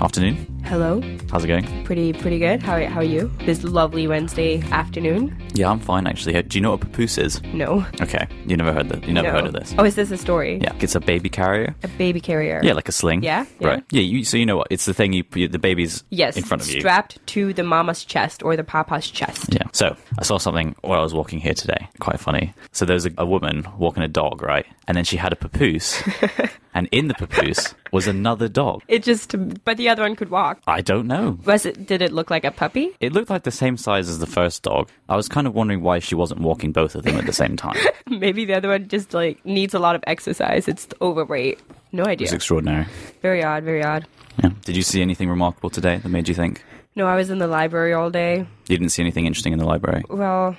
Afternoon. Hello. How's it going? Pretty pretty good. How how are you? This lovely Wednesday afternoon. Yeah, I'm fine actually. Do you know what papoose is? No. Okay, you never heard that. You never no. heard of this. Oh, is this a story? Yeah, it's a baby carrier. A baby carrier. Yeah, like a sling. Yeah, yeah. Right. Yeah. You, so you know what? It's the thing you put the baby's Yes. in front of you. Strapped to the mama's chest or the papa's chest. Yeah. So I saw something while I was walking here today. Quite funny. So there was a, a woman walking a dog, right? And then she had a papoose, and in the papoose was another dog. It just but the other one could walk. I don't know. Was it did it look like a puppy? It looked like the same size as the first dog. I was kind of wondering why she wasn't walking both of them at the same time. Maybe the other one just like needs a lot of exercise. It's overweight. No idea. It's extraordinary. Very odd, very odd. Yeah. Did you see anything remarkable today that made you think? No, I was in the library all day. You didn't see anything interesting in the library. Well,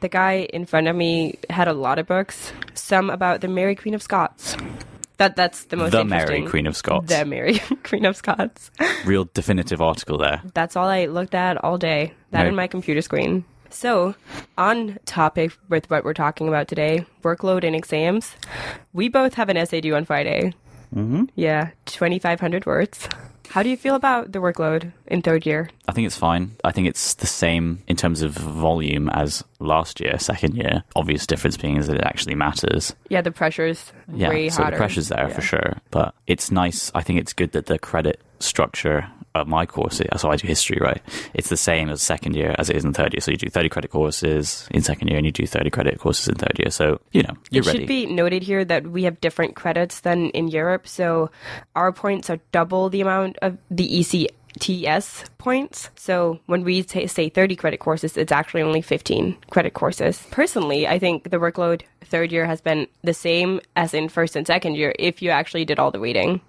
the guy in front of me had a lot of books. Some about the Mary Queen of Scots. That that's the most the. Mary Queen of Scots. The Mary Queen of Scots. Real definitive article there. That's all I looked at all day. That and my computer screen. So, on topic with what we're talking about today, workload and exams. We both have an essay due on Friday. Mm-hmm. Yeah, twenty five hundred words. How do you feel about the workload in third year? I think it's fine. I think it's the same in terms of volume as last year, second year. Obvious difference being is that it actually matters. Yeah, the pressure's Yeah, way so hotter. the pressure's there Yeah. for sure. But it's nice. I think it's good that the credit structure of my course, so I do history, right? It's the same as second year as it is in third year. So you do 30 credit courses in second year and you do 30 credit courses in third year. So, you know, you're it ready. should be noted here that we have different credits than in Europe, so our points are double the amount of the ECTS points. So when we ta say 30 credit courses, it's actually only 15 credit courses. Personally, I think the workload third year has been the same as in first and second year if you actually did all the weighting.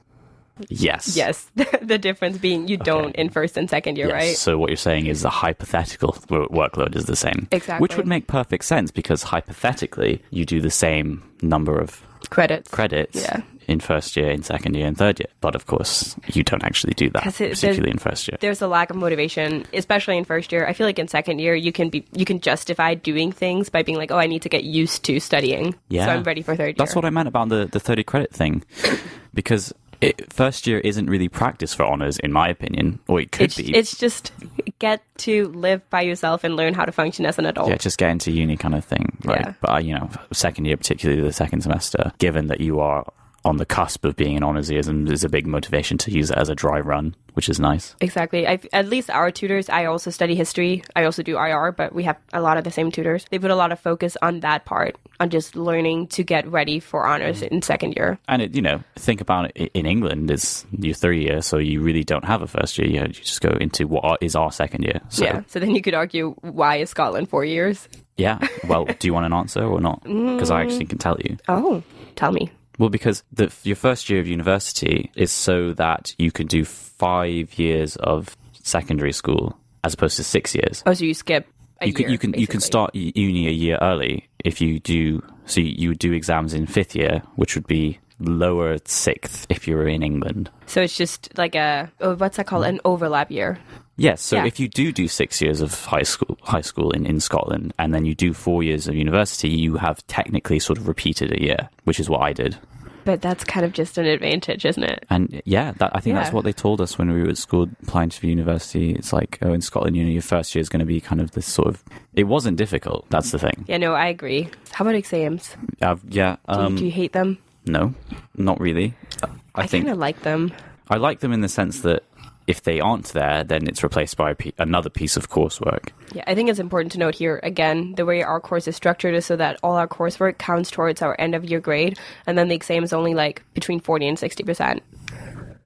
Yes. Yes, the difference being you don't in first and second year, Yes. right? So what you're saying is the hypothetical workload is the same. Exactly. Which would make perfect sense because hypothetically you do the same number of Credits. credits Yeah. in first year, in second year, and third year. But of course, you don't actually do that, it- particularly in first year. there's a lack of motivation, especially in first year. I feel like in second year you can be you can justify doing things by being like, oh, I need to get used to studying, Yeah. so I'm ready for third year. That's what I meant about the, the 30 credit thing. because it, first year isn't really practice for honors, in my opinion, or it could it's, be. it's just get to live by yourself and learn how to function as an adult. yeah, just get into uni kind of thing. Right. Yeah. But, uh, you know, second year, particularly the second semester, given that you are on the cusp of being an honors year, and there's a big motivation to use it as a dry run, which is nice. Exactly. I, at least our tutors, I also study history. I also do IR, but we have a lot of the same tutors. They put a lot of focus on that part, on just learning to get ready for honors mm-hmm. in second year. And it, you know, think about it. In England, it's your third year, so you really don't have a first year. You, you just go into what is our second year. So, yeah. So then you could argue, why is Scotland four years? yeah. Well, do you want an answer or not? Because I mm. actually can tell you. Oh, tell me. Well, because the, your first year of university is so that you can do five years of secondary school as opposed to six years. Oh, so you skip a you can you can you can start uni a year early if you do. So you, you would do exams in fifth year, which would be lower sixth if you were in England. So it's just like a oh, what's that called? An overlap year. Yes. So Yeah. if you do do six years of high school, high school in, in Scotland, and then you do four years of university, you have technically sort of repeated a year, which is what I did. But that's kind of just an advantage, isn't it? And yeah, that, I think that's what they told us when we were at school applying to university. It's like, oh, in Scotland, you know, your first year is going to be kind of this sort of. It wasn't difficult. That's the thing. Yeah, no, I agree. How about exams? Uh, yeah. Do, you- Um, do you hate them? No, not really. I, I, think kind of like them. I like them in the sense that if they aren't there, then it's replaced by a another piece of coursework. Yeah, I think it's important to note here again the way our course is structured is so that all our coursework counts towards our end of year grade, and then the exam is only like between forty and sixty percent.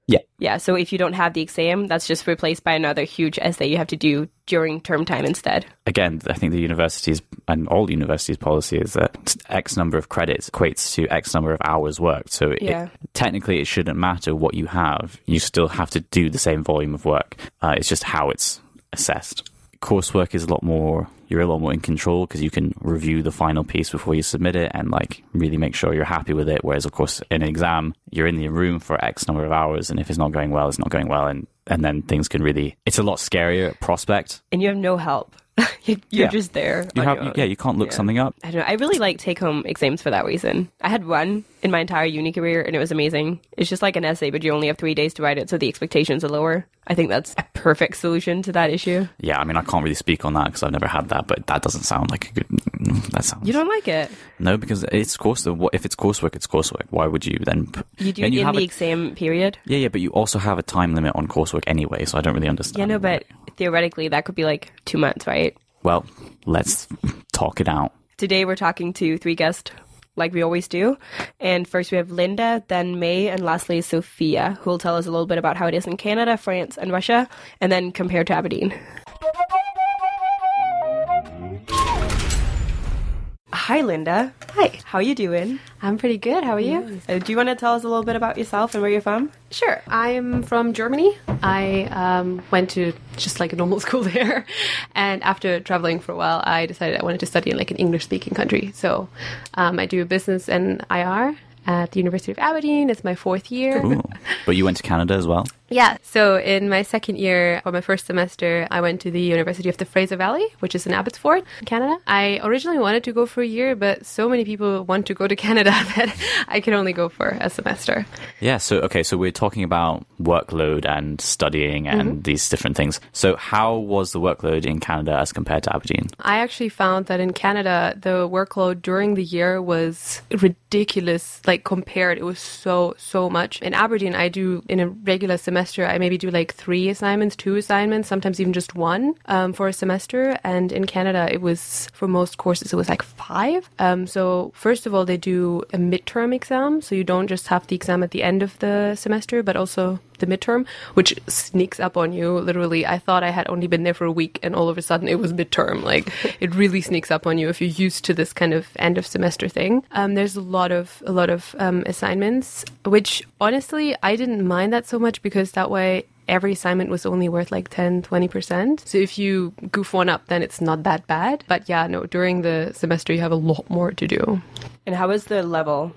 Yeah. Yeah, so if you don't have the exam, that's just replaced by another huge essay you have to do during term time instead. Again, I think the universities and all universities' policy is that X number of credits equates to X number of hours worked. So it, technically, it shouldn't matter what you have. You still have to do the same volume of work. Uh, it's just how it's assessed. Coursework is a lot more. You're a lot more in control because you can review the final piece before you submit it and like really make sure you're happy with it. Whereas, of course, in an exam, you're in the room for X number of hours, and if it's not going well, it's not going well, and and then things can really. It's a lot scarier prospect. And you have no help. You're Yeah. just there. You have, your yeah, you can't look Yeah. something up. I don't know. I really like take home exams for that reason. I had one in my entire uni career and it was amazing. It's just like an essay, but you only have three days to write it, so the expectations are lower. I think that's a perfect solution to that issue. Yeah, I mean, I can't really speak on that because I've never had that, but that doesn't sound like a good. That sounds You don't like it? no, because it's course. If it's coursework? It's coursework. Why would you then? You do it in have the a- exam period? yeah, yeah, but you also have a time limit on coursework anyway, so I don't really understand. Yeah, no, but theoretically that could be like two months, right? well, let's talk it out. Today we're talking to three guests like we always do. And first we have Linda, then May, and lastly Sophia, who will tell us a little bit about how it is in Canada, France, and Russia, and then compared to Aberdeen. Hi, Linda. Hi, How you doing? I'm pretty good. How are you? Uh, do you want to tell us a little bit about yourself and where you're from? Sure. I'm from Germany. I um, went to just like a normal school there, and after traveling for a while, I decided I wanted to study in like an English-speaking country. So um, I do business and IR at the University of Aberdeen. It's my fourth year. Ooh. but you went to Canada as well. Yeah. So in my second year, for my first semester, I went to the University of the Fraser Valley, which is in Abbotsford, Canada. I originally wanted to go for a year, but so many people want to go to Canada that I could only go for a semester. Yeah. So okay. So we're talking about workload and studying and Mm-hmm. these different things. So how was the workload in Canada as compared to Aberdeen? I actually found that in Canada, the workload during the year was ridiculous. Like compared, it was so, so much. In Aberdeen, I do in a regular semester, I maybe do like three assignments, two assignments, sometimes even just one um, for a semester. And in Canada, it was for most courses, it was like five. Um, so first of all, they do a midterm exam. So you don't just have the exam at the end of the semester, but also the midterm, which sneaks up on you. Literally, I thought I had only been there for a week, and all of a sudden it was midterm. Like it really sneaks up on you if you're used to this kind of end of semester thing. Um, there's a lot of a lot of um, assignments, which honestly I didn't mind that so much because that way every assignment was only worth like 10 20% so if you goof one up then it's not that bad but yeah no during the semester you have a lot more to do And how is the level?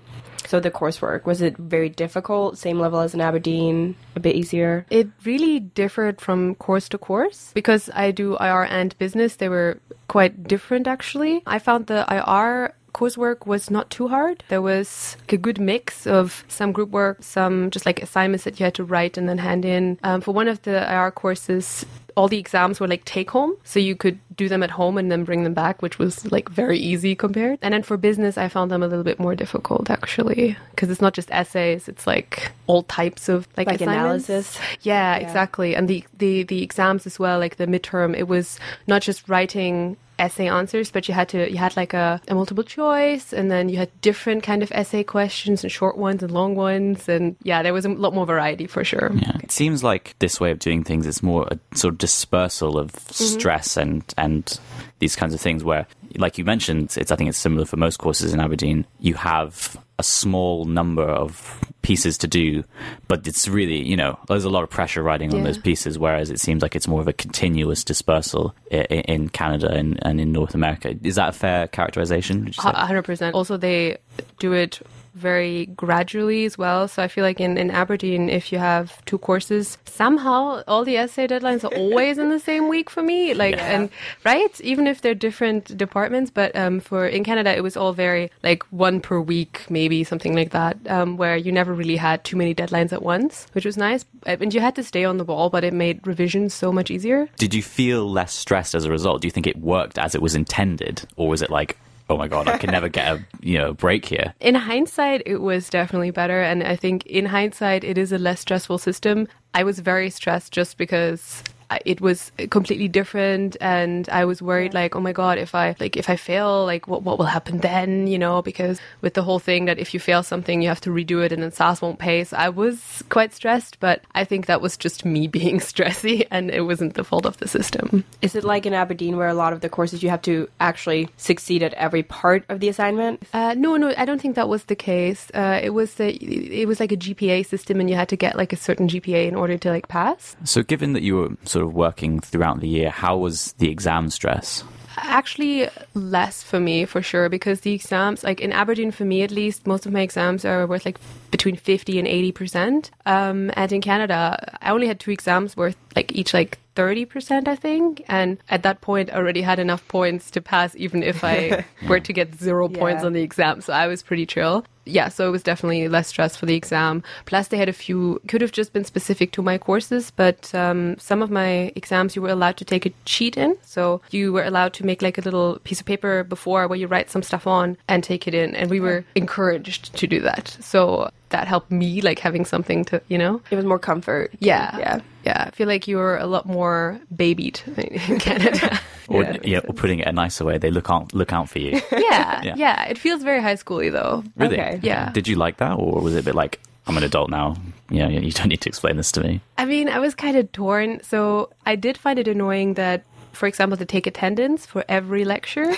So the coursework was it very difficult? Same level as in Aberdeen? A bit easier? It really differed from course to course because I do IR and business. They were quite different actually. I found the IR coursework was not too hard. There was a good mix of some group work, some just like assignments that you had to write and then hand in. Um, for one of the IR courses, all the exams were like take home, so you could do them at home and then bring them back, which was like very easy compared. And then for business, I found them a little bit more difficult actually, because it's not just essays; it's like all types of like, Like analysis? Yeah, Yeah. exactly. And the, the the exams as well, like the midterm, it was not just writing essay answers, but you had to you had like a, a multiple choice, and then you had different kind of essay questions and short ones and long ones, and yeah, there was a lot more variety for sure. Yeah. It seems like this way of doing things is more a sort of dispersal of mm-hmm. stress and and these kinds of things where like you mentioned, it's I think it's similar for most courses in Aberdeen. You have a small number of pieces to do, but it's really, you know, there's a lot of pressure riding on Yeah. those pieces, whereas it seems like it's more of a continuous dispersal in, in Canada and, and in North America. Is that a fair characterization? would you say? A hundred percent. Also, they do it very gradually as well. So I feel like in, in Aberdeen, if you have two courses, somehow all the essay deadlines are always in the same week for me. Like, Yeah. and right, even if they're different departments, but um, for in Canada, it was all very like one per week, maybe something like that, um, where you never really had too many deadlines at once, which was nice. And you had to stay on the ball, but it made revisions so much easier. Did you feel less stressed as a result? Do you think it worked as it was intended, or was it like, oh my god, I can never get a you know break here? In hindsight, it was definitely better. And I think in hindsight, it is a less stressful system. I was very stressed just because it was completely different and i was worried like oh my god if i like if i fail like what, what will happen then you know because with the whole thing that if you fail something you have to redo it and then SAAS won't pay so i was quite stressed but i think that was just me being stressy and it wasn't the fault of the system Is it like in Aberdeen where a lot of the courses you have to actually succeed at every part of the assignment? Uh, no, no, I don't think that was the case. Uh, it was the, it was like a GPA system, and you had to get like a certain GPA in order to like pass. So, given that you were sort of working throughout the year, how was the exam stress? Actually, less for me for sure because the exams, like in Aberdeen, for me at least, most of my exams are worth like between 50 and 80%. Um, and in Canada, I only had two exams worth like each like 30%, I think. And at that point, I already had enough points to pass, even if I were to get zero points on the exam. So I was pretty chill. Yeah, so it was definitely less stress for the exam. Plus, they had a few, could have just been specific to my courses, but um, some of my exams you were allowed to take a cheat in. So you were allowed to make like a little piece of paper before where you write some stuff on and take it in. And we were encouraged to do that. So that helped me, like having something to, you know? It was more comfort. Yeah. Yeah. Yeah. I feel like you were a lot more babied in Canada. Or yeah. yeah. or putting it a nicer way, they look out look out for you. yeah. Yeah. Yeah. It feels very high schooly though. Really? Okay. Yeah. Did you like that, or was it a bit like I'm an adult now? Yeah, you don't need to explain this to me. I mean, I was kind of torn. So I did find it annoying that, for example, to take attendance for every lecture.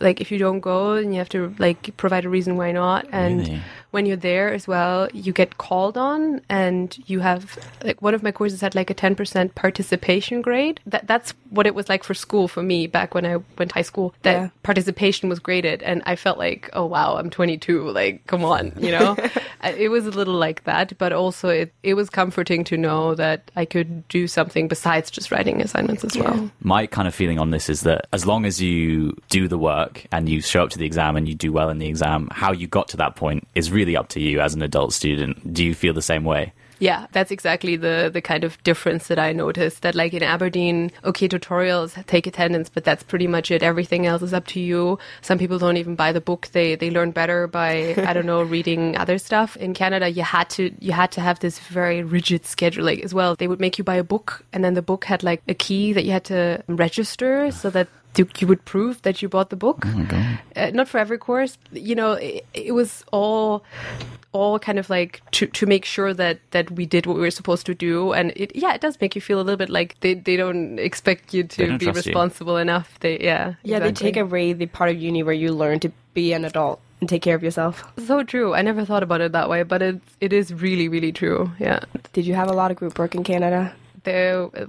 like if you don't go, and you have to like provide a reason why not. And Really? When you're there as well, you get called on, and you have like one of my courses had like a 10% participation grade. That that's what it was like for school for me back when I went to high school. That Yeah. participation was graded, and I felt like, oh wow, I'm 22. Like, come on, you know. It was a little like that, but also it it was comforting to know that I could do something besides just writing assignments as well. My kind of feeling on this is that as long as you do the work and you show up to the exam and you do well in the exam, how you got to that point is really up to you as an adult student. Do you feel the same way? Yeah, that's exactly the the kind of difference that I noticed. That like in Aberdeen, okay, tutorials take attendance, but that's pretty much it. Everything else is up to you. Some people don't even buy the book; they they learn better by I don't know reading other stuff. In Canada, you had to you had to have this very rigid schedule like, as well. They would make you buy a book, and then the book had like a key that you had to register so that you you would prove that you bought the book. Uh, not for every course, you know. It, it was all all kind of like to to make sure that that we did what we were supposed to do and it yeah it does make you feel a little bit like they they don't expect you to be trust you. responsible enough they yeah Yeah, they take away the part of uni where you learn to be an adult and take care of yourself. so true i never thought about it that way but it it is really really true yeah Did you have a lot of group work in Canada?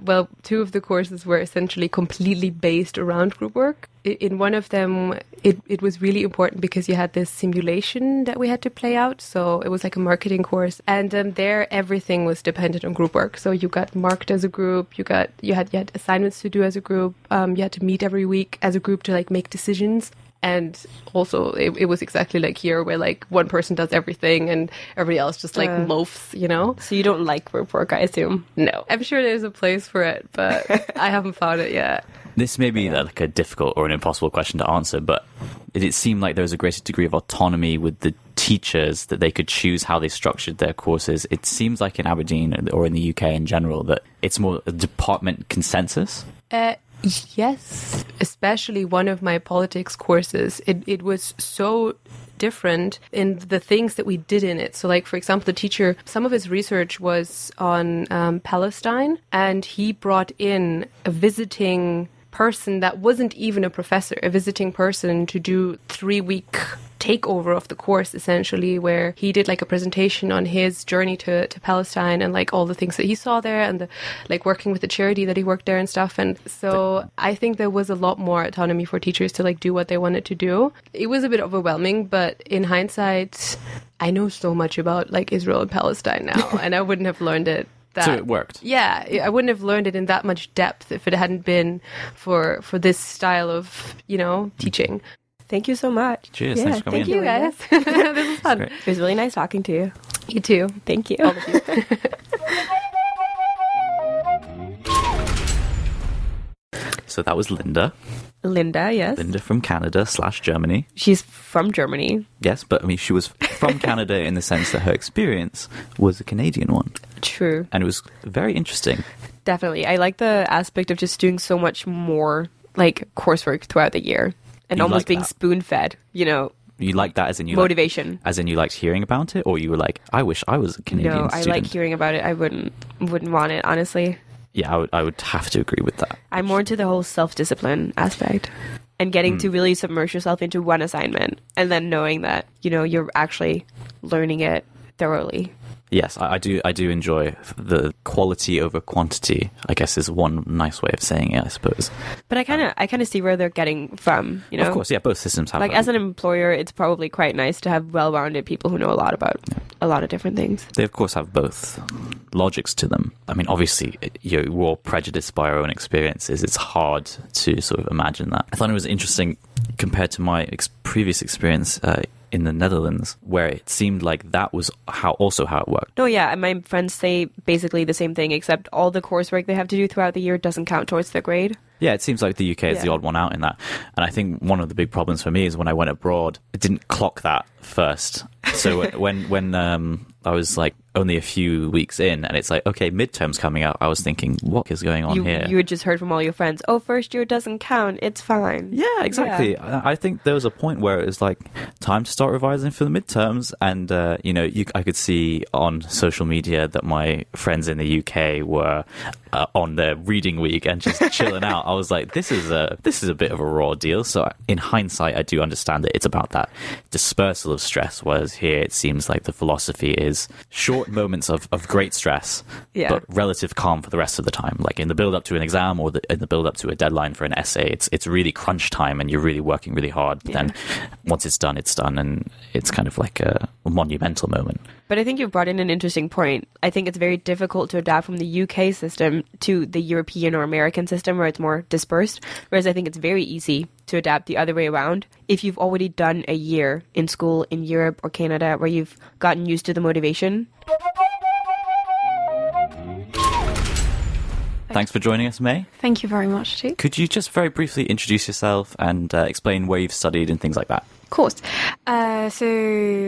Well two of the courses were essentially completely based around group work. In one of them it, it was really important because you had this simulation that we had to play out. So it was like a marketing course. And um, there everything was dependent on group work. So you got marked as a group. You got you had you had assignments to do as a group. Um, you had to meet every week as a group to like make decisions and also it, it was exactly like here where like one person does everything and everybody else just like Uh. loafs you know So you don't like group work, I assume. no. I'm sure there's a place for it, but I haven't found it yet. This may be like a difficult or an impossible question to answer, but did it seem like there was a greater degree of autonomy with the teachers that they could choose how they structured their courses? It seems like in Aberdeen or in the UK in general that it's more a department consensus. Uh, yes, especially one of my politics courses. It it was so different in the things that we did in it. So, like for example, the teacher, some of his research was on um, Palestine, and he brought in a visiting person that wasn't even a professor, a visiting person to do three week takeover of the course essentially where he did like a presentation on his journey to, to Palestine and like all the things that he saw there and the like working with the charity that he worked there and stuff and so I think there was a lot more autonomy for teachers to like do what they wanted to do. It was a bit overwhelming but in hindsight I know so much about like Israel and Palestine now and I wouldn't have learned it that So it worked. yeah, I wouldn't have learned it in that much depth if it hadn't been for for this style of you know teaching. Thank you so much. Cheers, Yeah, thanks for coming thank in. you, guys, this is fun. Great. It was really nice talking to you. You too. Thank you. So that was Linda, Linda, yes. Linda from Canada slash Germany. She's from Germany. Yes, but I mean she was from Canada in the sense that her experience was a Canadian one, True. and it was very interesting. Definitely. I like the aspect of just doing so much more like coursework throughout the year and You almost being spoon fed, you know, You like that as in you like- motivation. as in you liked hearing about it, or you were like, I wish I was a Canadian no, I like hearing about it. I wouldn't wouldn't want it, honestly. yeah, I would, I would have to agree with that. I'm more into the whole self discipline aspect and getting Hmm. to really submerge yourself into one assignment and then knowing that, you know, you're actually learning it thoroughly. Yes, I, I do. I do enjoy the quality over quantity. I guess is one nice way of saying it. I suppose. But I kind of I kind of see where they're getting from. You know, Of course, yeah. Both systems have like as an employer, it's probably quite nice to have well-rounded people who know a lot about a lot of different things. they of course have both logics to them. I mean, obviously, you know, we're all prejudiced by our own experiences. It's hard to sort of imagine that. I thought it was interesting compared to my ex- previous experience uh, in the Netherlands, where it seemed like that was how also how it worked. No, yeah, and my friends say basically the same thing, except all the coursework they have to do throughout the year doesn't count towards their grade. Yeah, it seems like the UK is the odd one out in that. And I think one of the big problems for me is when I went abroad, it didn't clock that first. So when when um, I was like only a few weeks in, and it's like okay, midterms coming up. I was thinking, what is going on You here? you had just heard from all your friends, oh, first year doesn't count, it's fine. Yeah, exactly. I I think there was a point where it was like time to start revising for the midterms, and uh, you know, you, I could see on social media that my friends in the UK were uh, on their reading week and just chilling out. I was like, this is a this is a bit of a raw deal. So in hindsight, I do understand that it's about that dispersal of stress, whereas here it seems like the philosophy is short moments of, of great stress, Yeah. but relative calm for the rest of the time. Like in the build up to an exam or the, in the build up to a deadline for an essay, it's it's really crunch time and you're really working really hard. But then once it's done, it's done, and it's kind of like a monumental moment. But I think you've brought in an interesting point. I think it's very difficult to adapt from the UK system to the European or American system where it's more dispersed. Whereas I think it's very easy to adapt the other way around. If you've already done a year in school in Europe or Canada where you've gotten used to the motivation. Thanks for joining us, May. Thank you very much, too. Could you just very briefly introduce yourself and uh, explain where you've studied and things like that? Of course. Uh, so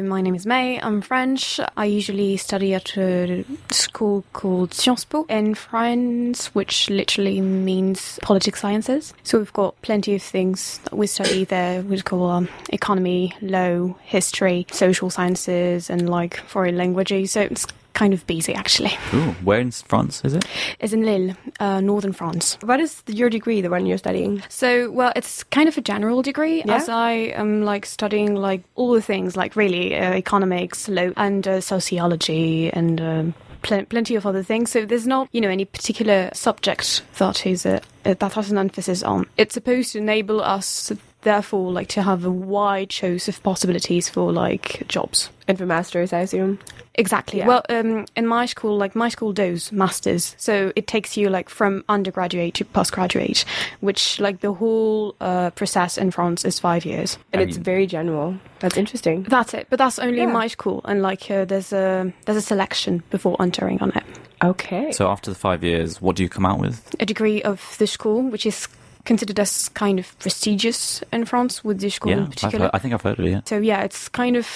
my name is May. I'm French. I usually study at a school called Sciences Po in France, which literally means politics sciences. So we've got plenty of things that we study there. We call um, economy, law, history, social sciences, and like foreign languages. So it's kind of busy actually. Ooh, where in France is it? It's in Lille, uh, northern France. What is your degree, the one you're studying? So, well, it's kind of a general degree Yeah? as I am like studying like all the things, like really uh, economics, law, and uh, sociology, and um, pl- plenty of other things. So there's not, you know, any particular subject that is a, uh, that has an emphasis on. It's supposed to enable us, therefore, like to have a wide choice of possibilities for like jobs. And for masters, I assume. Exactly. Yeah. Well, um, in my school, like my school does masters, so it takes you like from undergraduate to postgraduate, which like the whole uh, process in France is five years. And I it's mean- very general. That's interesting. That's it. But that's only Yeah. my school, and like uh, there's a there's a selection before entering on it. Okay. So after the five years, what do you come out with? A degree of the school, which is considered as kind of prestigious in France, with the school yeah, in particular. heard, I think I've heard of it. Yeah. so yeah, it's kind of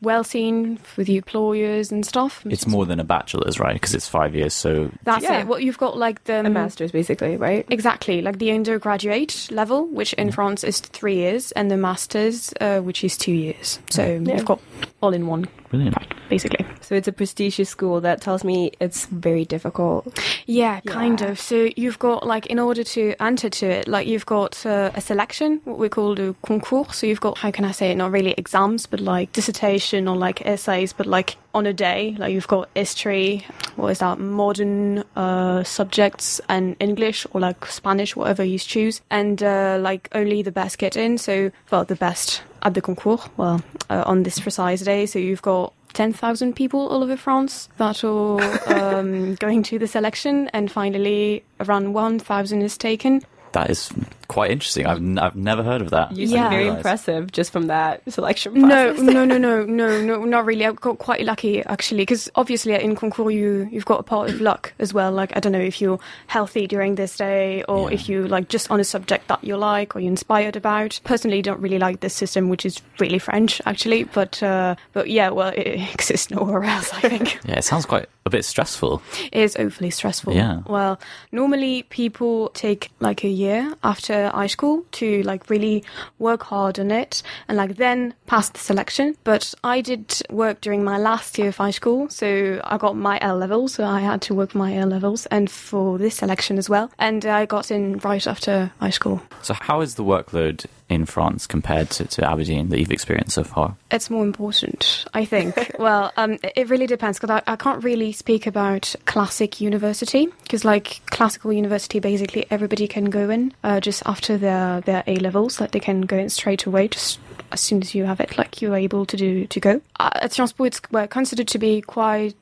well seen with the employers and stuff. which It's more than a bachelor's, right? Because it's five years. So That's Yeah. it. Well, you've got like the a master's, basically, right? Exactly, like the undergraduate level, which in France is three years, and the master's, uh, which is two years. So Yeah. you've got all in one, brilliant. basically. So it's a prestigious school. That tells me it's very difficult. Yeah, kind Yeah. of. So you've got like in order to enter to it, like you've got uh, a selection, what we call the concours. So you've got how can I say it? Not really exams, but like dissertation or like essays, but like on a day. Like you've got history, what is that? Modern uh, subjects and English or like Spanish, whatever you choose, and uh, like only the best get in. So well, the best at the concours. Well, uh, on this precise day, so you've got 10,000 people all over France that are um, going to the selection, and finally, around 1,000 is taken. That is quite interesting. I've, n- I've never heard of that. You Yeah. seem very Realised. impressive just from that selection No, process. no, no, no, no, no, not really. I got quite lucky actually, because obviously in concours you you've got a part of luck as well. Like I don't know if you're healthy during this day, or Yeah. if you like just on a subject that you like or you're inspired about. Personally, don't really like this system, which is really French actually. But uh, but yeah, well, it exists nowhere else. I think. Yeah, it sounds quite a bit stressful. It is overly stressful. Yeah. Well, normally people take like a year after after high school to like really work hard on it and like then pass the selection. But I did work during my last year of high school, so I got my L levels, so I had to work my L levels and for this selection as well. And I got in right after high school. So, how is the workload in France compared to, to Aberdeen that you've experienced so far? It's more important, I think. well, um, it really depends because I, I can't really speak about classic university because, like, classical university, basically everybody can go in uh, just after their their A levels, like they can go in straight away, just as soon as you have it, like you're able to do to go. Uh, at Sciences Po, it's we're considered to be quite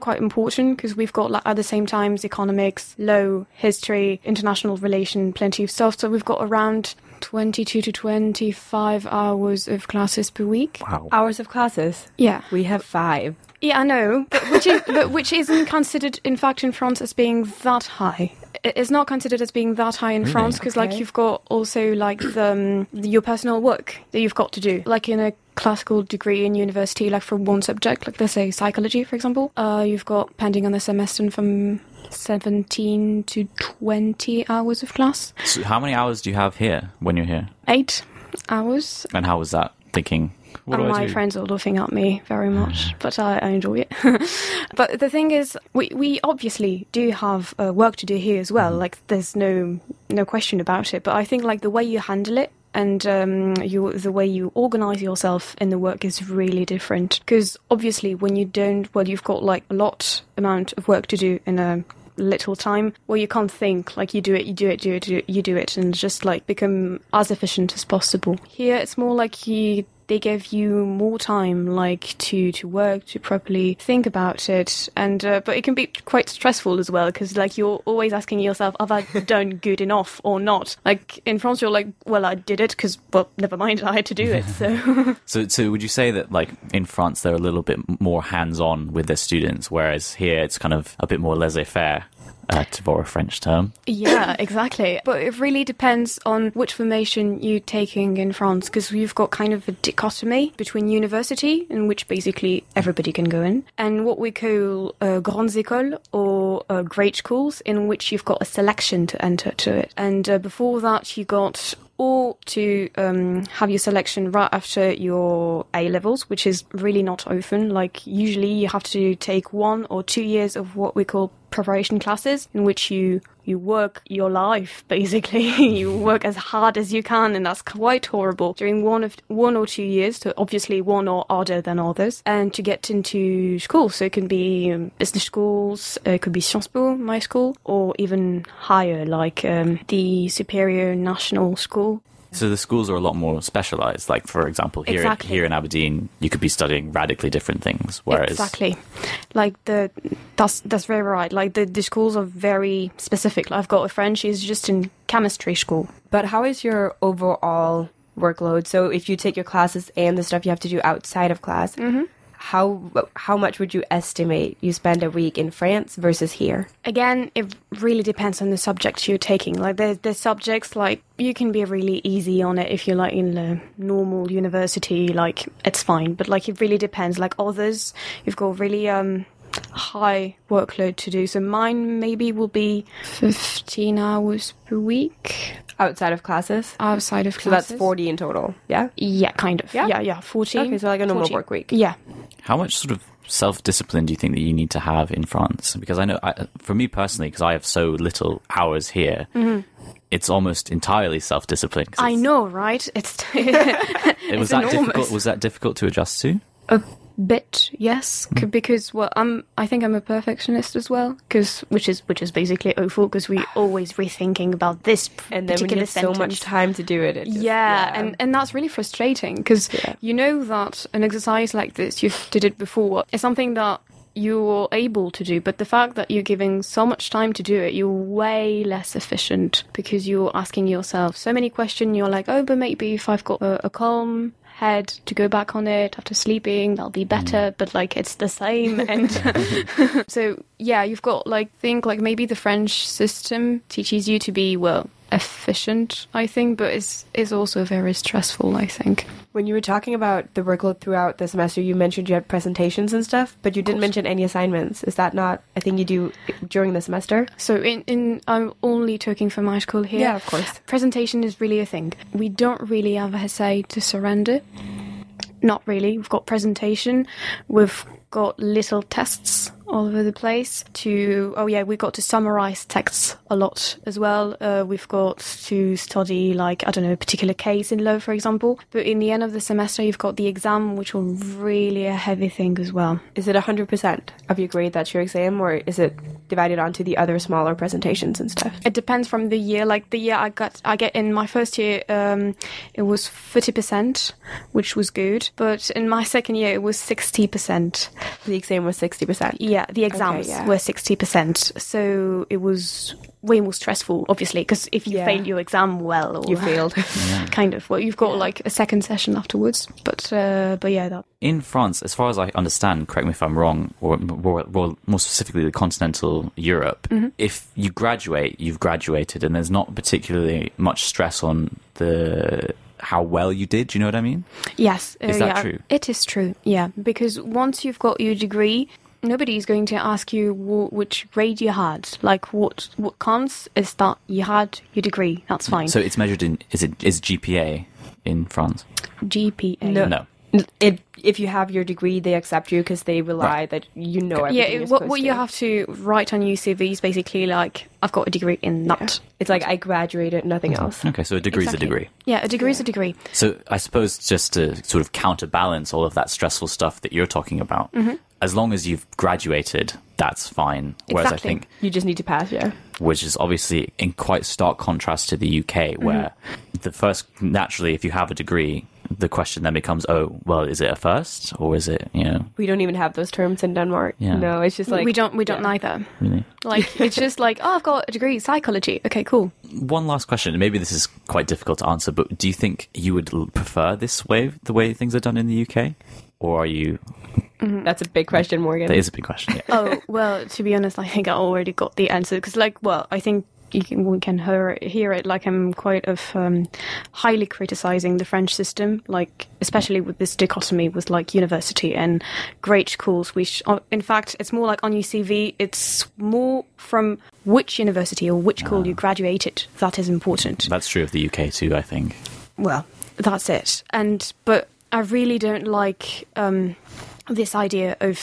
quite important because we've got like at the same times economics, law, history, international relation, plenty of stuff. So we've got around 22 to 25 hours of classes per week. Wow. Hours of classes. Yeah. We have five. Yeah, I know, but which is but which isn't considered in fact in France as being that high. It's not considered as being that high in France because like you've got also like the, um, your personal work that you've got to do. Like in a classical degree in university, like for one subject, like let's say psychology, for example, uh, you've got depending on the semester from 17 to 20 hours of class. So, how many hours do you have here when you're here? Eight hours. And how was that thinking? What and my do? friends are laughing at me very much, but I, I enjoy it. but the thing is, we, we obviously do have uh, work to do here as well. Like, there's no no question about it. But I think like the way you handle it and um, you the way you organize yourself in the work is really different. Because obviously, when you don't, well, you've got like a lot amount of work to do in a little time well you can't think like you do it you do it do it do it, you do it and just like become as efficient as possible here it's more like you they give you more time like to to work to properly think about it. And uh, but it can be quite stressful as well because like you're always asking yourself have i done good enough or not? Like in france you're like well i did it because well never mind i had to do it. So So, so would you say that, like in France, they're a little bit more hands-on with their students, whereas here it's kind of a bit more laissez-faire, uh, to borrow a French term? Yeah, exactly. But it really depends on which formation you're taking in France, because we've got kind of a dichotomy between university, in which basically everybody can go in, and what we call uh, grandes écoles or uh, great schools, in which you've got a selection to enter to it. And uh, before that, you got or to um, have your selection right after your A levels, which is really not often. Like usually, you have to take one or two years of what we call preparation classes, in which you you work your life basically. you work as hard as you can, and that's quite horrible during one of one or two years. So obviously, one or harder than others, and to get into school. So it can be um, business schools, uh, it could be Sciences Po, my school, or even higher, like um, the Superior National School. So the schools are a lot more specialized. Like, for example, here Exactly. here in Aberdeen, you could be studying radically different things, whereas Exactly. Like the that's that's very right. Like the, the schools are very specific. Like I've got a friend, she's just in chemistry school. But how is your overall workload? So if you take your classes and the stuff you have to do outside of class, mm-hmm. How how much would you estimate you spend a week in France versus here? Again, it really depends on the subject you're taking. Like there's there's subjects like you can be really easy on it if you're like in a normal university, like it's fine. But like it really depends. Like others, you've got really um high workload to do. So mine maybe will be fifteen hours per week Outside of classes? outside of So classes. that's 40 in total. Yeah? Yeah, kind of. Yeah? Yeah, yeah, 40. Okay, so like a normal 40. work week. Yeah. how much sort of self discipline do you think that you need to have in France? Because I know, I, for me personally, because I have so little hours here, it's almost entirely self discipline. Mm-hmm. I know, right? It's It was it's that enormous. difficult. Was that difficult to adjust to? a bit, yes, hmm. c- because well, I'm I think I'm a perfectionist as well, because which is which is basically awful because we always rethinking about this And then you particular have so much time to do it, it just- yeah, and and that's really frustrating because Yeah. you know that an exercise like this you've did it before is something that you're able to do, but the fact that you're giving so much time to do it, you're way less efficient because you're asking yourself so many questions. You're like, oh, but maybe if I've got a, a calm head to go back on it after sleeping, that'll be better. Mm. But like, it's the same, and so yeah, you've got like think like maybe the French system teaches you to be well efficient, I think, but it's is also very stressful. I think. When you were talking about the workload throughout the semester, you mentioned you had presentations and stuff, but you didn't mention any assignments. Is that not a thing you do during the semester? So in, in I'm only talking for my school here. Yeah, of course. Presentation is really a thing. We don't really have a say to surrender. Not really. We've got presentation. We've got little tests all over the place to oh yeah we got to summarize texts a lot as well. Uh, we've got to study like i don't know a particular case in law for example. But in the end of the semester you've got the exam which will really a heavy thing as well. Is it 100% of your grade that's your exam, or is it divided onto the other smaller presentations and stuff? it depends from the year. Like the year i got i get in my first year um, it was 30% which was good. But in my second year it was 60% The exam was 60%. Yeah, the exams yeah. were 60%. So it was way more stressful, obviously, because if you Yeah. fail your exam well, or You failed. kind of. Well, you've got like a second session afterwards. But uh, but yeah, that. In France, as far as I understand, correct me if I'm wrong, or more, more, more specifically the continental Europe, if you graduate, you've graduated, and there's not particularly much stress on the how well you did. Do you know what I mean? Yes, uh, Is that yeah, true? It is true. Yeah, because once you've got your degree. Nobody is going to ask you wh- which grade you had. Like what what counts is that you had your degree. That's fine. So it's measured in is it is GPA in France? GPA. No. No. If, if you have your degree, they accept you because they rely Right. that you know everything. Yeah, you're what, what to. you have to write on your CV is basically like, I've got a degree in that. It's like I graduated, nothing else. Okay, so a degree's Exactly. a degree. Yeah, a degree is a degree. So I suppose just to sort of counterbalance all of that stressful stuff that you're talking about, Mm-hmm. As long as you've graduated, that's fine. Whereas I think You just need to pass, yeah. which is obviously in quite stark contrast to the UK, mm-hmm. where the first, naturally, if you have a degree, the question then becomes, oh, well, is it a first or is it, you know, We don't even have those terms in Denmark. Yeah. No, it's just like we don't we don't yeah. neither. really? Like it's just like, oh, I've got a degree in psychology. Okay, cool. One last question, maybe this is quite difficult to answer, but do you think you would prefer this way, the way things are done in the UK? Or are you, That's a big question, Morgan. that is a big question, yeah. Oh well, to be honest, I think I already got the answer because, like, well, I think you can, we can hear, hear it. Like, I'm quite of um, highly criticizing the French system, like especially with this dichotomy with like university and great schools. Which, uh, in fact, it's more like on UCV. It's more from which university or which school you graduated that is important. That's true of the UK too, I think. well that's it and but i really don't like um this idea of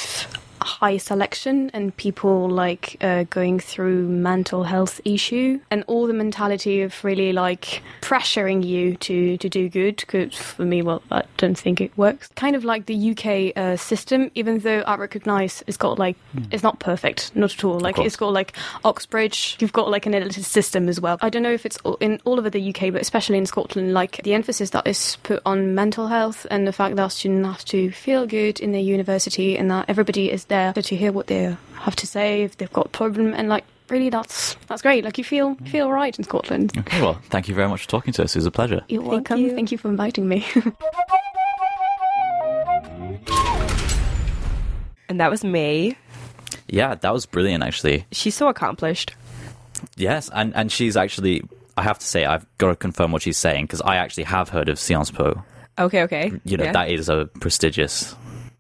high selection and people like uh, going through mental health issue and all the mentality of really like pressuring you to to do good. Because for me well i don't think it works. Kind of like the uk uh, system even though i recognize it's got like it's not perfect not at all. Like it's got like oxbridge. You've got like an elitist system as well. I don't know if it's all- in all over the uk but especially in scotland like the emphasis that is put on mental health and the fact that students have to feel good in their university and that everybody is there to hear what they have to say if they've got a problem and like really that's that's great like you feel you feel right in scotland Okay, well, thank you very much for talking to us. It was a pleasure. you're Thank welcome you. thank you for inviting me and that was May. Yeah, that was brilliant, actually. She's so accomplished. Yes, and, and she's actually, I have to say, I've got to confirm what she's saying because I actually have heard of Sciences Po. Okay, okay. You know, Yeah. that is a prestigious.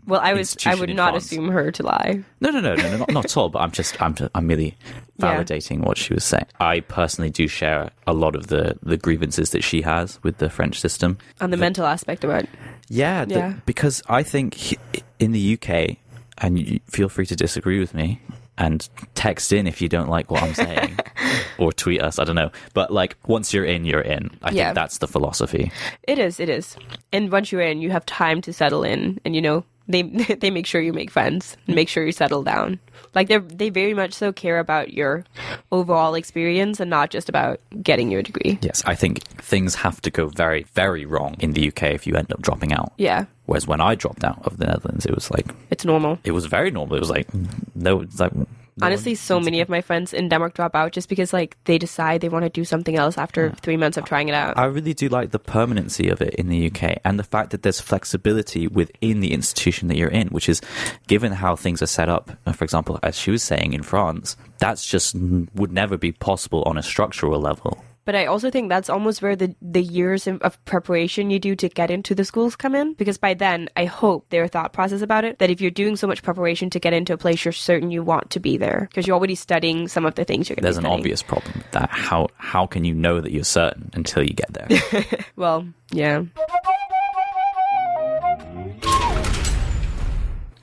Well, I was I would not France. assume her to lie. No, no, no, no, no not, not at all. But I'm just, I'm, I'm merely Yeah. validating what she was saying. I personally do share a lot of the the grievances that she has with the French system. and the mental aspect of it. Yeah, the- Yeah. because I think in the UK, and you feel free to disagree with me and text in if you don't like what I'm saying, or tweet us. I don't know, but like once you're in, you're in. I Yeah. think that's the philosophy. It is, it is. And once you're in, you have time to settle in, and you know they they make sure you make friends, and make sure you settle down. Like they they very much so care about your overall experience and not just about getting your degree. Yes, I think things have to go very, very wrong in the UK if you end up dropping out. Yeah, Whereas when I dropped out of the Netherlands, it was like it's normal. it was very normal. It was like no, it's like Honestly, so many of my friends in Denmark drop out just because like they decide they want to do something else after three months of trying it out. I really do like the permanency of it in the UK and the fact that there's flexibility within the institution that you're in, which is given how things are set up. uh, For example, as she was saying in France, that's just would never be possible on a structural level. But I also think that's almost where the, the years of, of preparation you do to get into the schools come in. Because by then, I hope their thought process about it that if you're doing so much preparation to get into a place, you're certain you want to be there because you're already studying some of the things you're going to be. There's be an obvious problem with that. How how can you know that you're certain until you get there? Well, yeah.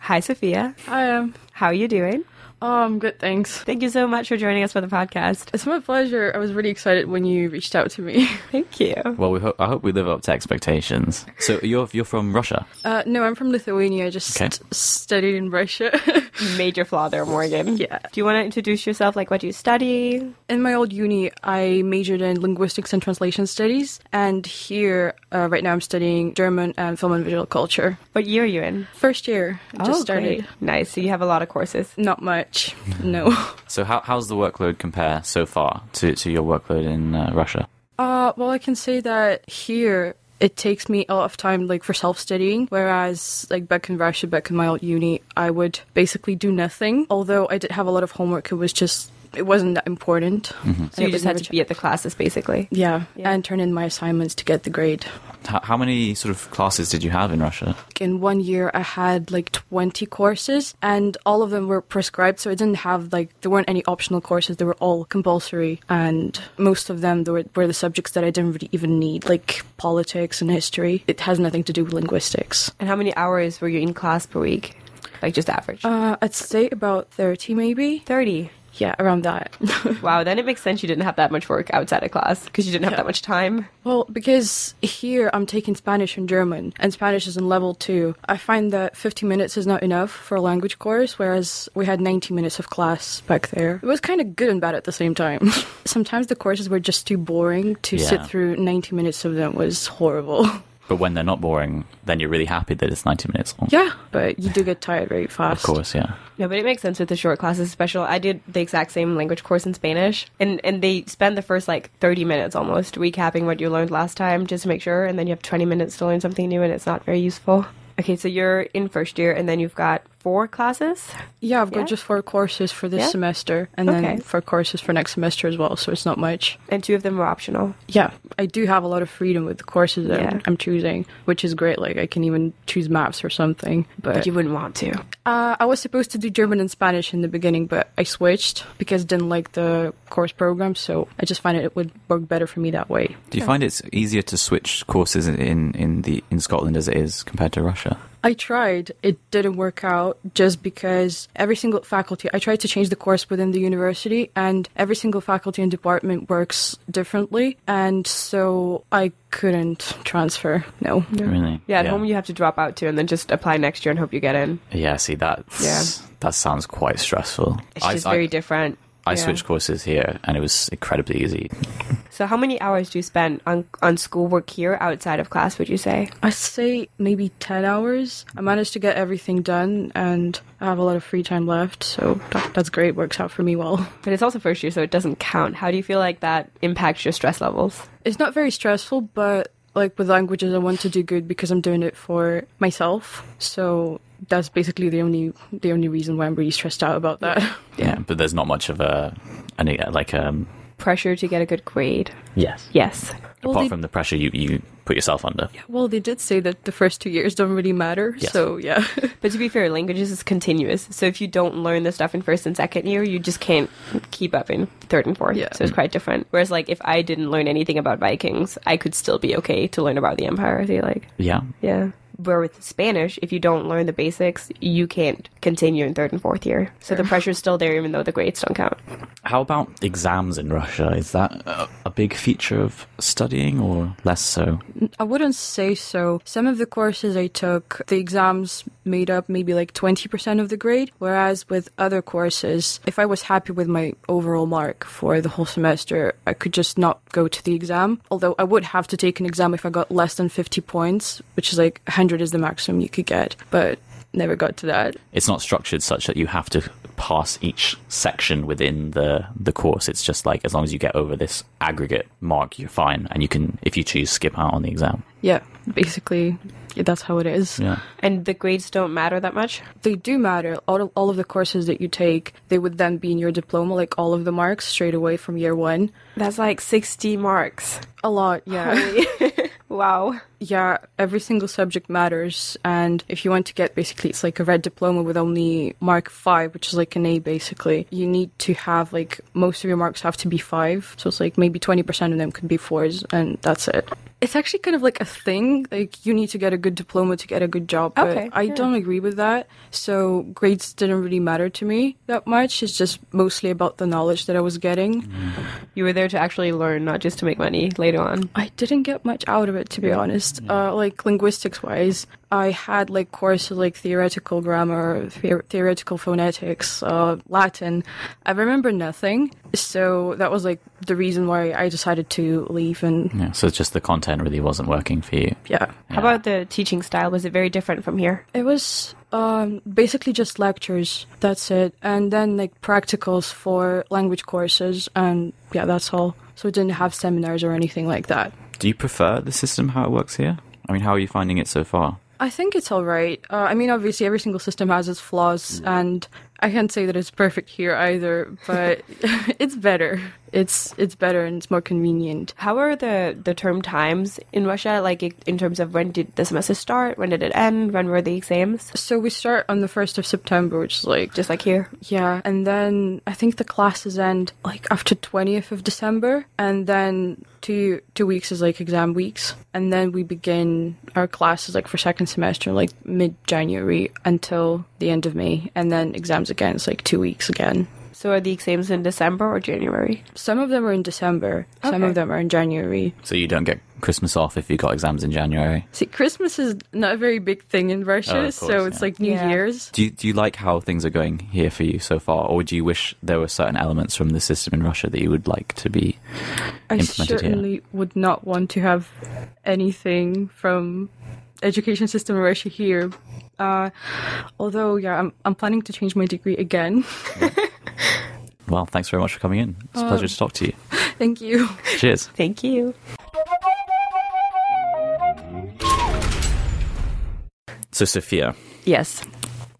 Hi, Sophia. Hi. am. How are you doing? Oh, I'm good, thanks. Thank you so much for joining us for the podcast. It's my pleasure. I was really excited when you reached out to me. Thank you. well, we hope I hope we live up to expectations. So you're you're from Russia. Uh, no, I'm from Lithuania. I just Okay. studied in Russia. Major flaw there, Morgan. Yeah. Do you want to introduce yourself? Like, what do you study? in my old uni, I majored in linguistics and translation studies, and here, uh, right now, I'm studying German and film and visual culture. What year are you in? First year, I just started. great. Nice. So you have a lot of courses. Not much, no. So how how's the workload compare so far to, to your workload in uh, Russia? Uh, well, I can say that here it takes me a lot of time, like for self studying. Whereas, like back in Russia, back in my old uni, I would basically do nothing. Although I did have a lot of homework, it was just it wasn't that important. So you just had to be at the classes, basically. yeah, Yeah. and turn in my assignments to get the grade. How, how many sort of classes did you have in Russia? In one year, I had like 20 courses, and all of them were prescribed. So I didn't have like there weren't any optional courses; they were all compulsory, and most of them were, were the subjects that I didn't really even need, like politics and history. It has nothing to do with linguistics. And how many hours were you in class per week? Like, just average? Uh, I'd say about 30 maybe. 30. Yeah, around that. Wow, then it makes sense you didn't have that much work outside of class because you didn't have Yeah. that much time. well, because here I'm taking Spanish and German, and Spanish is in level two. I find that 50 minutes is not enough for a language course, whereas we had 90 minutes of class back there. It was kind of good and bad at the same time. Sometimes the courses were just too boring to sit through 90 minutes of them was horrible. But when they're not boring, then you're really happy that it's 90 minutes long. yeah, but you do get tired very fast. Of course, yeah. No, but it makes sense with the short classes. Special. I did the exact same language course in Spanish, and and they spend the first like thirty minutes almost recapping what you learned last time, just to make sure, and then you have twenty minutes to learn something new, and it's not very useful. Okay, so you're in first year, and then you've got four classes. Yeah, I've got Yeah? just four courses for this Yeah? semester, and Okay. then four courses for next semester as well, so it's not much. and two of them are optional. Yeah, I do have a lot of freedom with the courses that Yeah. I'm choosing, which is great. Like I can even choose maps or something. But, But you wouldn't want to. uh, I was supposed to do German and Spanish in the beginning, but I switched because I didn't like the course program. So I just find it would work better for me that way. Do you find it's easier to switch courses in, in the in Scotland as it is compared to Russia? I tried. It didn't work out just because every single faculty, I tried to change the course within the university, and every single faculty and department works differently. And so I couldn't transfer. No. Really? Yeah, at home you have to drop out too, and then just apply next year and hope you get in. Yeah, see that. Yeah. that sounds quite stressful. It's I, just I- very different. I Yeah. switched courses here, and it was incredibly easy. So, how many hours do you spend on on schoolwork here outside of class? Would you say? I'd say maybe 10 hours. I managed to get everything done and I have a lot of free time left, so that, that's great. Works out for me well. But it's also first year, so it doesn't count. How do you feel like that impacts your stress levels? It's not very stressful, but like with languages, I want to do good because I'm doing it for myself. So that's basically the only the only reason why I'm really stressed out about that. Yeah, but there's not much of a any like um Pressure to get a good grade. yes. Yes. Well, Apart they- from the pressure you you put yourself under. Yeah, Well, they did say that the first two years don't really matter. Yes. So yeah. But to be fair, languages is continuous. So if you don't learn the stuff in first and second year, you just can't keep up in third and fourth. Yeah. So it's quite different. Whereas, like, if I didn't learn anything about Vikings, I could still be okay to learn about the Empire. I feel like, Yeah. yeah. Where with Spanish, if you don't learn the basics, you can't continue in third and fourth year. So the pressure's still there, even though the grades don't count. How about exams in Russia? Is that a, a big feature of studying, or less so? I wouldn't say so. Some of the courses I took, the exams made up maybe like 20% of the grade, whereas with other courses, if I was happy with my overall mark for the whole semester, I could just not go to the exam. Although I would have to take an exam if I got less than 50 points, which is like 100 is the maximum you could get, but never got to that. It's not structured such that you have to pass each section within the the course. It's just like as long as you get over this aggregate mark, you're fine, and you can, if you choose, skip out on the exam. Yeah, basically, that's how it is. Yeah. And the grades don't matter that much. They do matter. All of, all of the courses that you take, they would then be in your diploma, like all of the marks straight away from year one. That's like 60 marks. A lot, yeah. wow. Yeah, every single subject matters. And if you want to get basically, it's like a red diploma with only mark five, which is like an A basically, you need to have like most of your marks have to be five. So it's like maybe 20% of them could be fours, and that's it. It's actually kind of like a thing. Like you need to get a good diploma to get a good job. But Okay, I yeah. don't agree with that. So grades didn't really matter to me that much. It's just mostly about the knowledge that I was getting. You were there to actually learn, not just to make money later on. I didn't get much out of it, to be honest. Uh, like linguistics wise, I had like courses like theoretical grammar, the- theoretical phonetics, uh, Latin. I remember nothing, so that was like the reason why I decided to leave. And Yeah. So it's just the content really wasn't working for you. yeah, How about the teaching style? Was it very different from here? it was um, basically just lectures. That's it, and then like practicals for language courses, and yeah, that's all. So it didn't have seminars or anything like that. Do you prefer the system how it works here? I mean, how are you finding it so far? I think it's all right. Uh, I mean, obviously, every single system has its flaws, and I can't say that it's perfect here either. But it's better. It's it's better and it's more convenient. How are the, the term times in Russia? Like in terms of when did the semester start? When did it end? When were the exams? So we start on the first of September, which is like Just like here. yeah, and then I think the classes end like after twentieth of December, and then two two weeks is like exam weeks, and then we begin our classes like for second semester like mid January until the end of May, and then exams again. It's like two weeks again. So are the exams in December or January? Some of them are in December. Okay. Some of them are in January. So you don't get Christmas off if you got exams in January. See, Christmas is not a very big thing in Russia, Oh, of so it's yeah. like New Yeah. Year's. Do you, do you like how things are going here for you so far, or do you wish there were certain elements from the system in Russia that you would like to be I implemented here? certainly would not want to have anything from education system in Russia here. Uh, although, yeah, I'm I'm planning to change my degree again. Well, thanks very much for coming in. It's a pleasure to talk to you. Thank you. Cheers. Thank you. So, Sophia, Yes.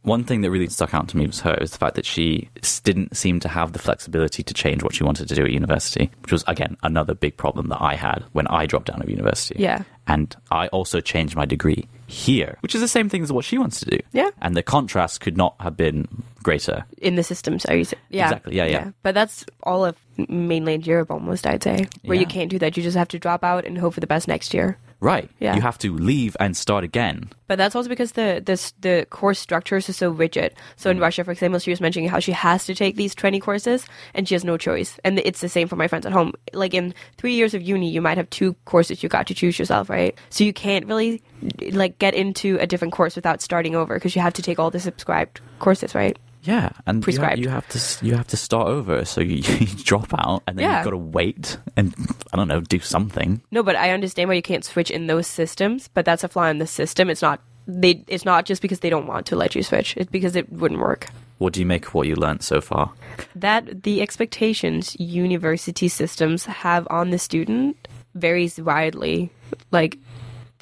one thing that really stuck out to me was her was the fact that she didn't seem to have the flexibility to change what she wanted to do at university, which was again another big problem that I had when I dropped out of university. Yeah. And I also changed my degree here, which is the same thing as what she wants to do. Yeah. And the contrast could not have been greater. In the systems, are you saying? Yeah. Exactly, yeah, yeah. But that's all of mainland Europe almost, I'd say. Where you can't do that. You just have to drop out and hope for the best next year. Right. Yeah. You have to leave and start again. But that's also because the the the course structures are so rigid. So in mm. Russia, for example, she was mentioning how she has to take these twenty courses, and she has no choice. And it's the same for my friends at home. Like in three years of uni, you might have two courses you got to choose yourself, right? So you can't really like get into a different course without starting over because you have to take all the subscribed courses, right? Yeah, and you ha- Prescribed. You, have to you have to start over. So you, you drop out, and then Yeah. you've got to wait and I don't know, do something. No, but I understand why you can't switch in those systems. But that's a flaw in the system. It's not they. It's not just because they don't want to let you switch. It's because it wouldn't work. What do you make of what you learned so far? that the expectations university systems have on the student varies widely like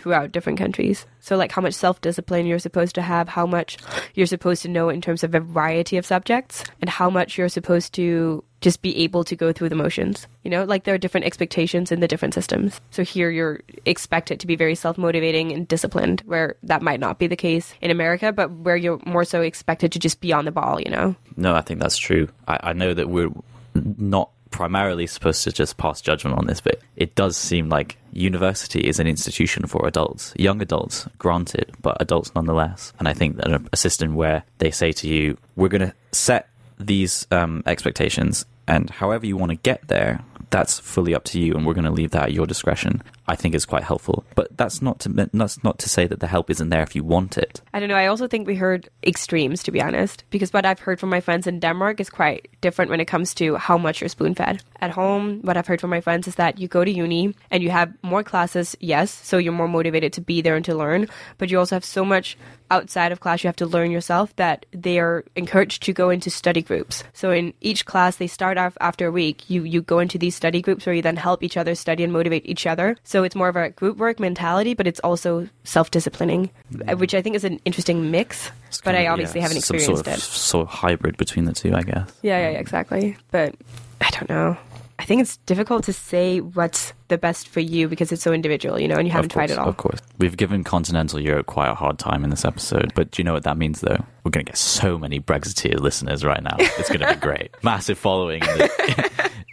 throughout different countries. So like how much self-discipline you're supposed to have how much you're supposed to know in terms of a variety of subjects and how much you're supposed to just be able to go through the motions. You know like there are different expectations in the different systems. So here you're expected to be very self-motivating and disciplined where that might not be the case in america but where you're more so expected to just be on the ball you know? No, I think that's true. I, I know that we're not primarily supposed to just pass judgment on this, but it does seem like university is an institution for adults, young adults, granted, but adults nonetheless. And I think that a, system where they say to you, we're going to set these um, expectations, and however you want to get there, that's fully up to you, and we're going to leave that at your discretion. I think is quite helpful, but that's not to that's not to say that the help isn't there if you want it. I don't know. I also think we heard extremes, to be honest, because what I've heard from my friends in Denmark is quite different when it comes to how much you're spoon fed. At home, what I've heard from my friends is that you go to uni and you have more classes, yes, so you're more motivated to be there and to learn, but you also have so much outside of class you have to learn yourself that they are encouraged to go into study groups. So in each class they start off after a week, you you go into these study groups where you then help each other study and motivate each other. So it's more of a group work mentality, but it's also self-disciplining, mm. which I think is an interesting mix. It's but I of, obviously yeah, haven't some experienced sort of, it. Sort of hybrid between the two, I guess. Yeah, yeah, yeah, exactly. But I don't know. I think it's difficult to say what's the best for you because it's so individual, you know, and you haven't course, tried it all. Of course. We've given continental Europe quite a hard time in this episode, but do you know what that means, though? We're going to get so many Brexiteer listeners right now. It's going to be great. Massive following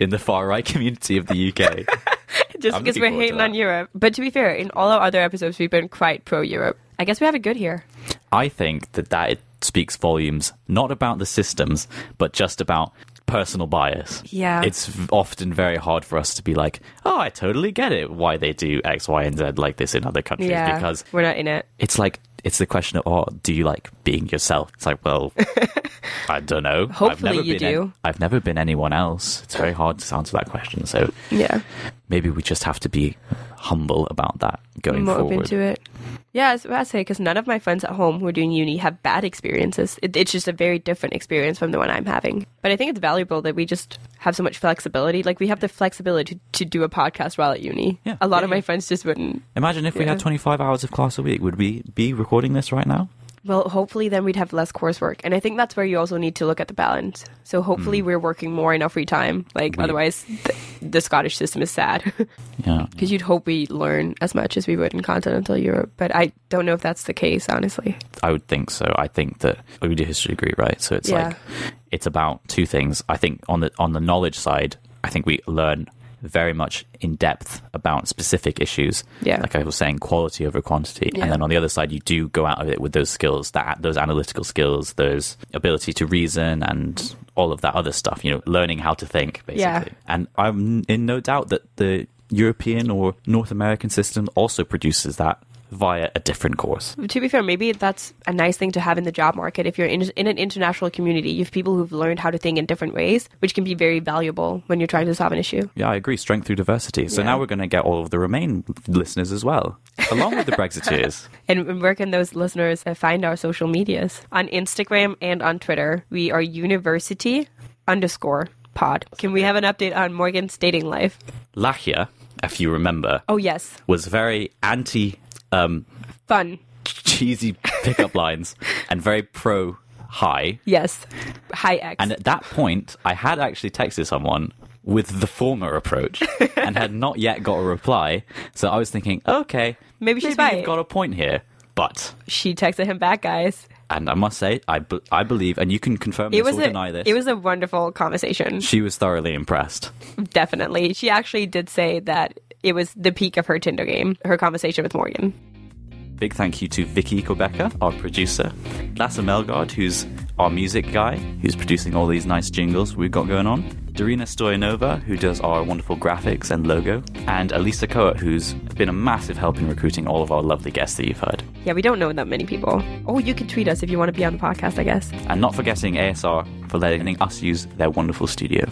in the, far right community of the UK. Just I'm because we're hating on Europe. But to be fair, in all our other episodes, we've been quite pro Europe. I guess we have it good here. I think that that it speaks volumes, not about the systems, but just about personal bias. Yeah. It's often very hard for us to be like, oh, I totally get it why they do X, Y, and Z like this in other countries Yeah, because we're not in it. it's like it's the question of oh do you like being yourself? It's like well i don't know. I've Hopefully never you been do. i've never been anyone else. It's very hard to answer that question so Yeah, maybe we just have to be humble about that going more forward open to it. Yeah, that's what I say because none of my friends at home who are doing uni have bad experiences. It, it's just a very different experience from the one I'm having. But I think it's valuable that we just have so much flexibility. Like we have the flexibility to, to do a podcast while at uni. Yeah. a lot Yeah, of my yeah. friends just wouldn't. imagine if we had 25 hours of class a week would we be recording this right now Well, hopefully then we'd have less coursework. And I think that's where you also need to look at the balance. So hopefully hmm. we're working more in our free time. Like We- otherwise the, the Scottish system is sad. yeah Because you'd hope we learn as much as we would in continental Europe. But I don't know if that's the case, honestly. i would think so i think that we do history degree right so it's Yeah. like it's about two things i think on the on the knowledge side i think we learn very much in depth about specific issues Yeah. like i was saying quality over quantity Yeah. and then on the other side you do go out of it with those skills that those analytical skills those ability to reason and all of that other stuff you know learning how to think basically Yeah. and i'm in no doubt that the european or north american system also produces that via a different course To be fair, maybe that's a nice thing to have in the job market. If you're in, in an international community, you have people who've learned how to think in different ways, which can be very valuable when you're trying to solve an issue. Yeah, I agree. Strength through diversity. So Yeah. now we're going to get all of the Remain listeners as well, along with the Brexiteers. And where can those listeners uh, find our social medias? On Instagram and on Twitter, we are university underscore pod. Can we have an update on Morgan's dating life? Lachia, if you remember, Oh, yes. was very anti um, Fun. cheesy pickup lines and very pro high. Yes. High X. And at that point, I had actually texted someone with the former approach and had not yet got a reply. So I was thinking, okay, Maybe she's maybe right. got a point here. But, she texted him back, guys. and I must say, I, be- I believe, and you can confirm It this or a deny this. it was a wonderful conversation. she was thoroughly impressed. Definitely. She actually did say that it was the peak of her Tinder game, her conversation with Morgan. Big thank you to Vicky Quebeca, our producer, Lasse Melgard, who's our music guy, who's producing all these nice jingles we've got going on, Darina Stoyanova, who does our wonderful graphics and logo, and Elisa Coa, who's been a massive help in recruiting all of our lovely guests that you've heard. Yeah, we don't know that many people. Oh, you can tweet us if you want to be on the podcast, I guess. And not forgetting ASR for letting us use their wonderful studio.